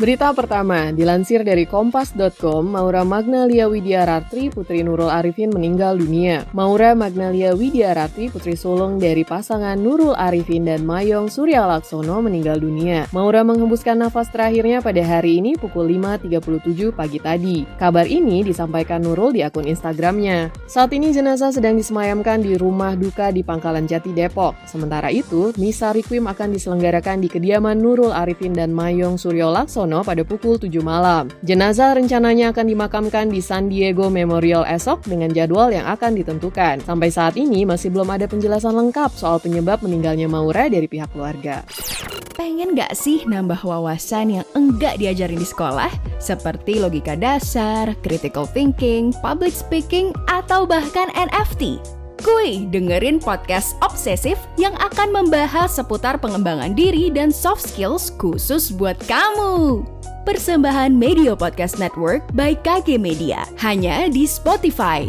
Berita pertama, dilansir dari kompas.com, Maura Magnalia Widiararti, Putri Nurul Arifin meninggal dunia. Maura Magnalia Widiararti, Putri sulung dari pasangan Nurul Arifin dan Mayong Surya Laksono meninggal dunia. Maura menghembuskan nafas terakhirnya pada hari ini pukul 5.37 pagi tadi. Kabar ini disampaikan Nurul di akun Instagramnya. Saat ini jenazah sedang disemayamkan di rumah duka di Pangkalan Jati, Depok. Sementara itu, misa requiem akan diselenggarakan di kediaman Nurul Arifin dan Mayong Suryo Laksono pada pukul 7 malam. Jenazah rencananya akan dimakamkan di San Diego Memorial esok dengan jadwal yang akan ditentukan. Sampai saat ini masih belum ada penjelasan lengkap soal penyebab meninggalnya Maura dari pihak keluarga. Pengen gak sih nambah wawasan yang enggak diajarin di sekolah? Seperti logika dasar, critical thinking, public speaking, atau bahkan NFT? Kuy, dengerin podcast Obsesif yang akan membahas seputar pengembangan diri dan soft skills khusus buat kamu. Persembahan Media Podcast Network by KG Media, hanya di Spotify.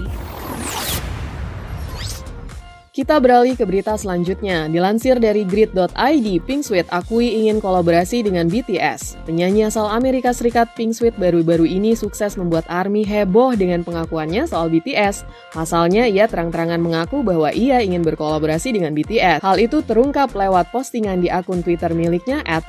Kita beralih ke berita selanjutnya. Dilansir dari grid.id, Pink Sweet akui ingin kolaborasi dengan BTS. Penyanyi asal Amerika Serikat Pink Sweet baru-baru ini sukses membuat ARMY heboh dengan pengakuannya soal BTS. Pasalnya, ia terang-terangan mengaku bahwa ia ingin berkolaborasi dengan BTS. Hal itu terungkap lewat postingan di akun Twitter miliknya at.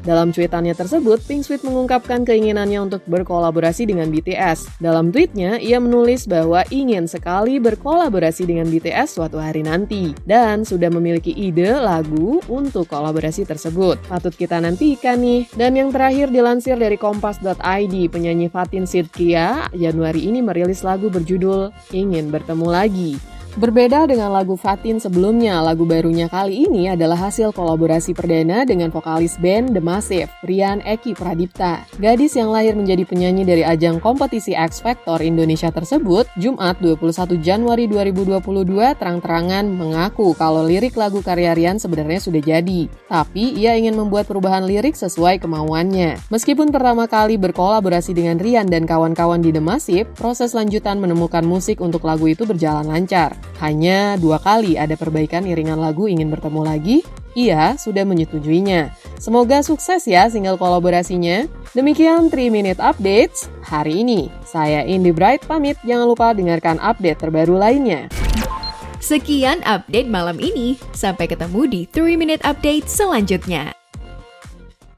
Dalam cuitannya tersebut, Pink Sweet mengungkapkan keinginannya untuk berkolaborasi dengan BTS. Dalam tweetnya, ia menulis bahwa ingin sekali berkolaborasi dengan BTS BTS suatu hari nanti dan sudah memiliki ide lagu untuk kolaborasi tersebut. Patut kita nantikan nih. Dan yang terakhir dilansir dari kompas.id, penyanyi Fatin Sidkia Januari ini merilis lagu berjudul Ingin Bertemu Lagi. Berbeda dengan lagu Fatin sebelumnya, lagu barunya kali ini adalah hasil kolaborasi perdana dengan vokalis band The Massive, Rian Eki Pradipta. Gadis yang lahir menjadi penyanyi dari ajang kompetisi X Factor Indonesia tersebut, Jumat 21 Januari 2022 terang-terangan mengaku kalau lirik lagu karya Rian sebenarnya sudah jadi. Tapi ia ingin membuat perubahan lirik sesuai kemauannya. Meskipun pertama kali berkolaborasi dengan Rian dan kawan-kawan di The Massive, proses lanjutan menemukan musik untuk lagu itu berjalan lancar. Hanya dua kali ada perbaikan iringan lagu ingin bertemu lagi, ia sudah menyetujuinya. Semoga sukses ya single kolaborasinya. Demikian 3 Minute Updates hari ini. Saya Indi Bright pamit, jangan lupa dengarkan update terbaru lainnya. Sekian update malam ini. Sampai ketemu di 3 Minute Update selanjutnya.